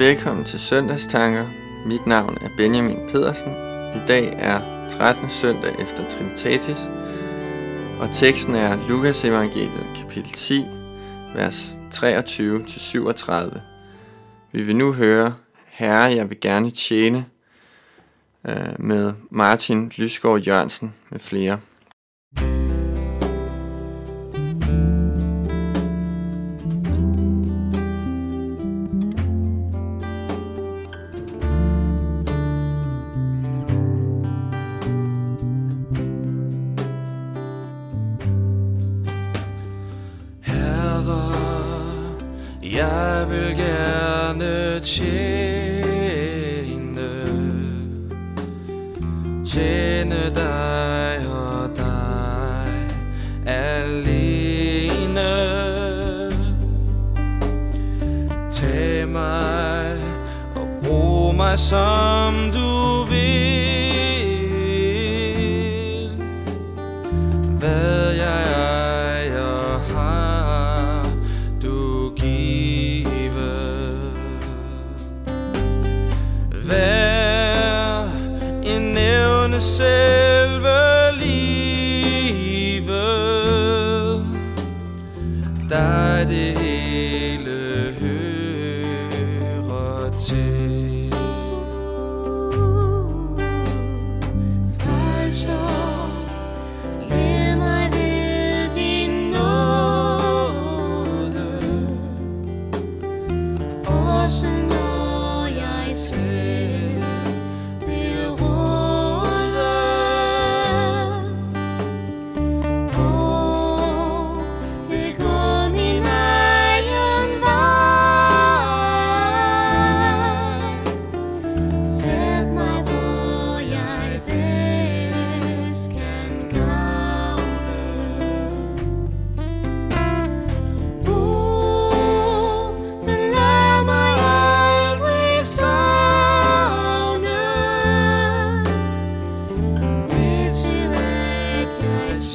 Velkommen til Søndagstanker. Mit navn er Benjamin Pedersen. I dag er 13. søndag efter Trinitatis, og teksten er Lukas evangeliet kapitel 10, vers 23-37. Vi vil nu høre, Herre, jeg vil gerne tjene, øh, med Martin Lysgaard Jørgensen med flere. Tjene Tjene dig og dig alene. Tag mig og brug mig som du vil. on a silver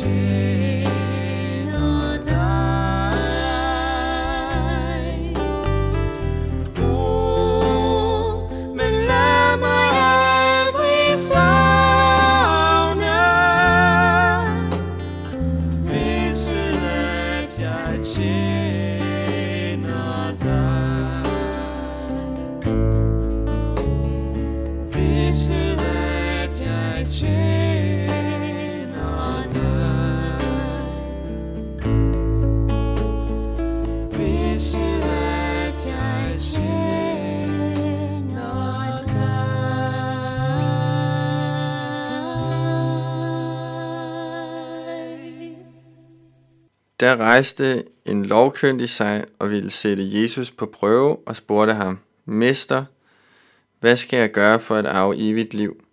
jeg Der rejste en lovkyndig sig og ville sætte Jesus på prøve og spurgte ham, Mester, hvad skal jeg gøre for at arve evigt liv?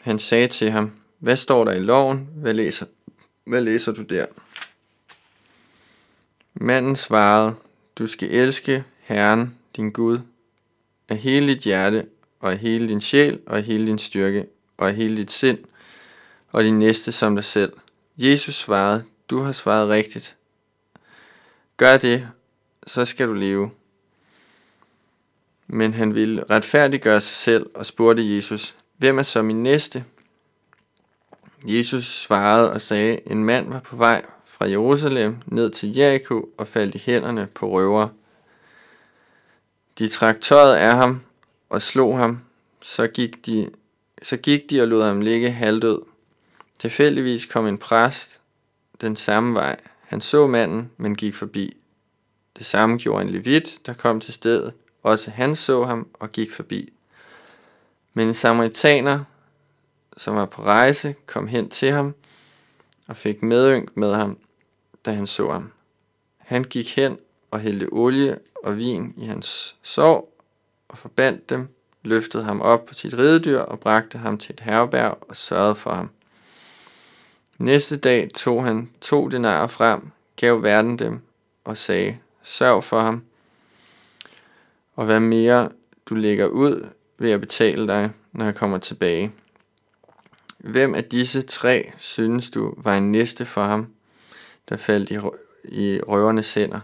Han sagde til ham, hvad står der i loven? Hvad læser, hvad læser du der? Manden svarede, du skal elske Herren, din Gud, af hele dit hjerte, og af hele din sjæl, og af hele din styrke, og af hele dit sind, og din næste som dig selv. Jesus svarede, du har svaret rigtigt. Gør det, så skal du leve. Men han ville retfærdiggøre sig selv og spurgte Jesus, hvem er så min næste? Jesus svarede og sagde, en mand var på vej fra Jerusalem ned til Jericho og faldt i hænderne på røvere. De trak tøjet af ham og slog ham, så gik de, så gik de og lod ham ligge halvdød. Tilfældigvis kom en præst den samme vej. Han så manden, men gik forbi. Det samme gjorde en levit, der kom til stedet. Også han så ham og gik forbi. Men en samaritaner, som var på rejse, kom hen til ham og fik medynk med ham, da han så ham. Han gik hen og hældte olie og vin i hans sår og forbandt dem, løftede ham op på sit ridedyr og bragte ham til et herberg og sørgede for ham. Næste dag tog han to denarer frem, gav verden dem og sagde, sørg for ham, og hvad mere du lægger ud, vil jeg betale dig, når jeg kommer tilbage. Hvem af disse tre synes du var en næste for ham, der faldt i, i røvernes hænder?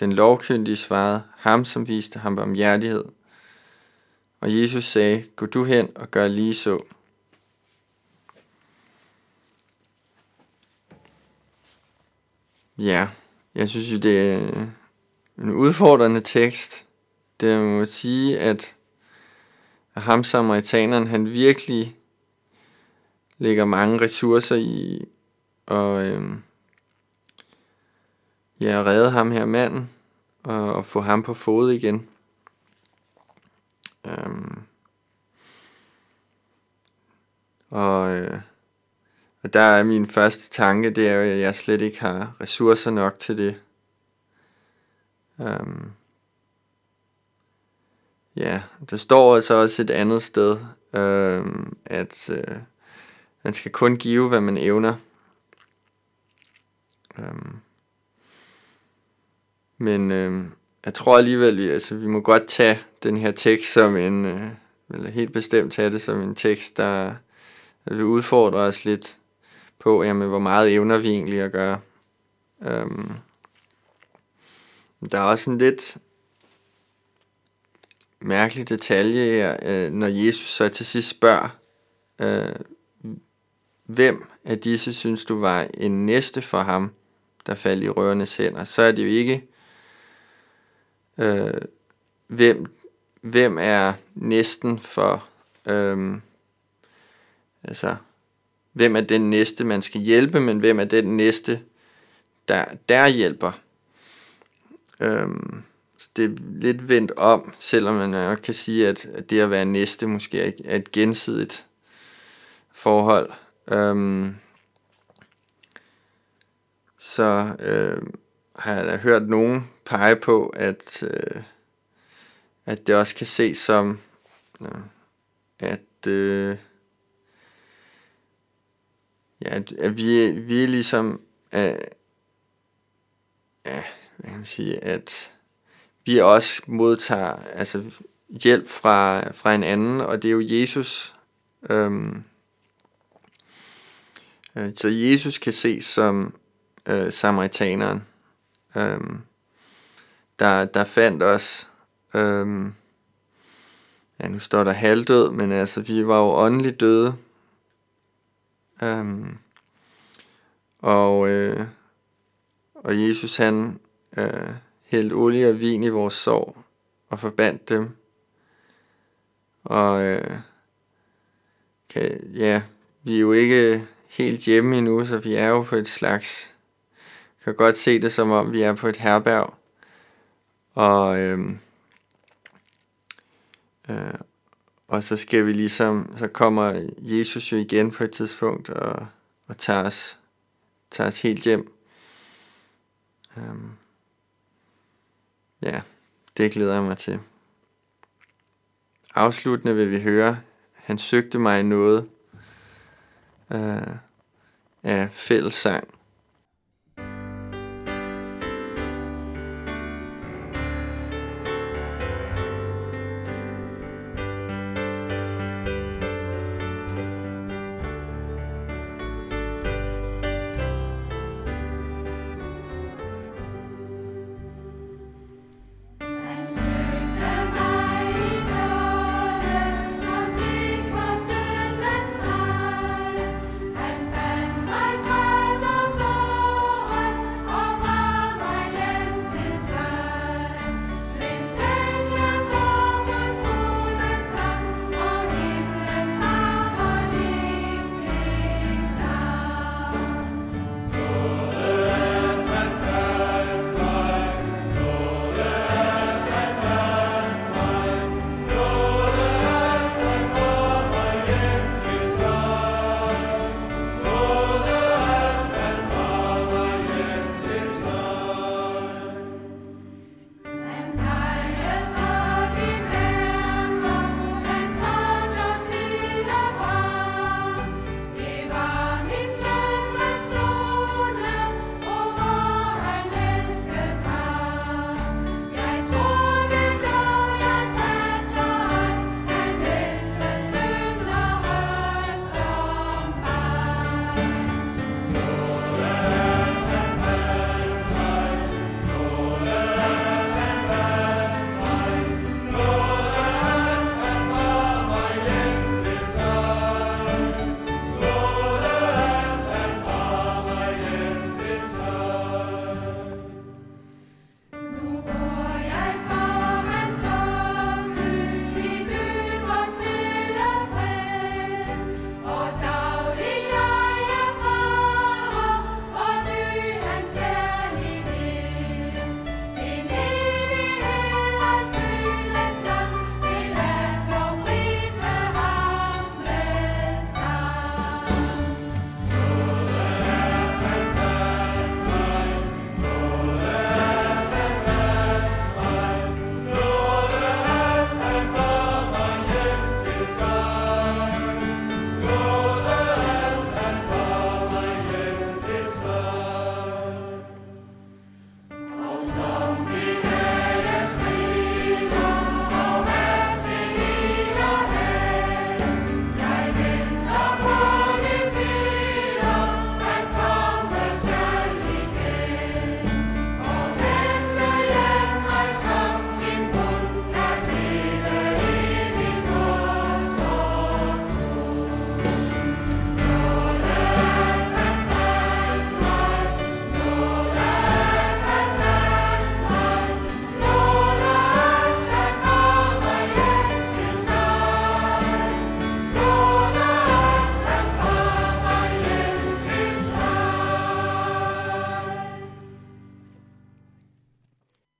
Den lovkyndige svarede, ham som viste ham barmhjertighed. Og Jesus sagde, gå du hen og gør lige så. Ja, jeg synes jo, det er en udfordrende tekst. Det må sige, at ham samaritaneren, han virkelig lægger mange ressourcer i og øhm, ja, redde ham her manden og, og få ham på fod igen. Øhm, og, øh, og der er min første tanke, det er jo, at jeg slet ikke har ressourcer nok til det. Um, ja, der står altså også et andet sted, um, at uh, man skal kun give, hvad man evner. Um, men um, jeg tror alligevel, vi, altså, vi må godt tage den her tekst som en, uh, eller helt bestemt tage det som en tekst, der, der vil udfordre os lidt på, jamen, hvor meget evner vi egentlig at gøre. Øhm, der er også en lidt mærkelig detalje her, øh, når Jesus så til sidst spørger, øh, hvem af disse synes du var en næste for ham, der faldt i røvernes hænder, så er det jo ikke, øh, hvem, hvem er næsten for, øh, altså, hvem er den næste, man skal hjælpe, men hvem er den næste, der, der hjælper. Øhm, så det er lidt vendt om, selvom man nok kan sige, at, at det at være næste måske er, et gensidigt forhold. Øhm, så øh, har jeg da hørt nogen pege på, at, øh, at det også kan ses som, øh, at, øh, ja, at, at vi, vi er ligesom, øh, ja, hvad kan man sige, at vi også modtager altså, hjælp fra, fra en anden, og det er jo Jesus. Øhm, øh, så Jesus kan ses som øh, samaritaneren, øhm, der, der fandt os, øhm, ja nu står der halvdød, men altså vi var jo åndeligt døde, øhm, og, øh, og Jesus han øh, hældte olie og vin i vores sår og forbandt dem. Og øh, kan, ja, vi er jo ikke helt hjemme endnu, så vi er jo på et slags, kan godt se det som om vi er på et herberg. Og, øhm, øh, øh, og så skal vi ligesom, så kommer Jesus jo igen på et tidspunkt og, og tager, os, tager os helt hjem. Um, Ja, det glæder jeg mig til. Afsluttende vil vi høre, han søgte mig noget uh, af fællessang.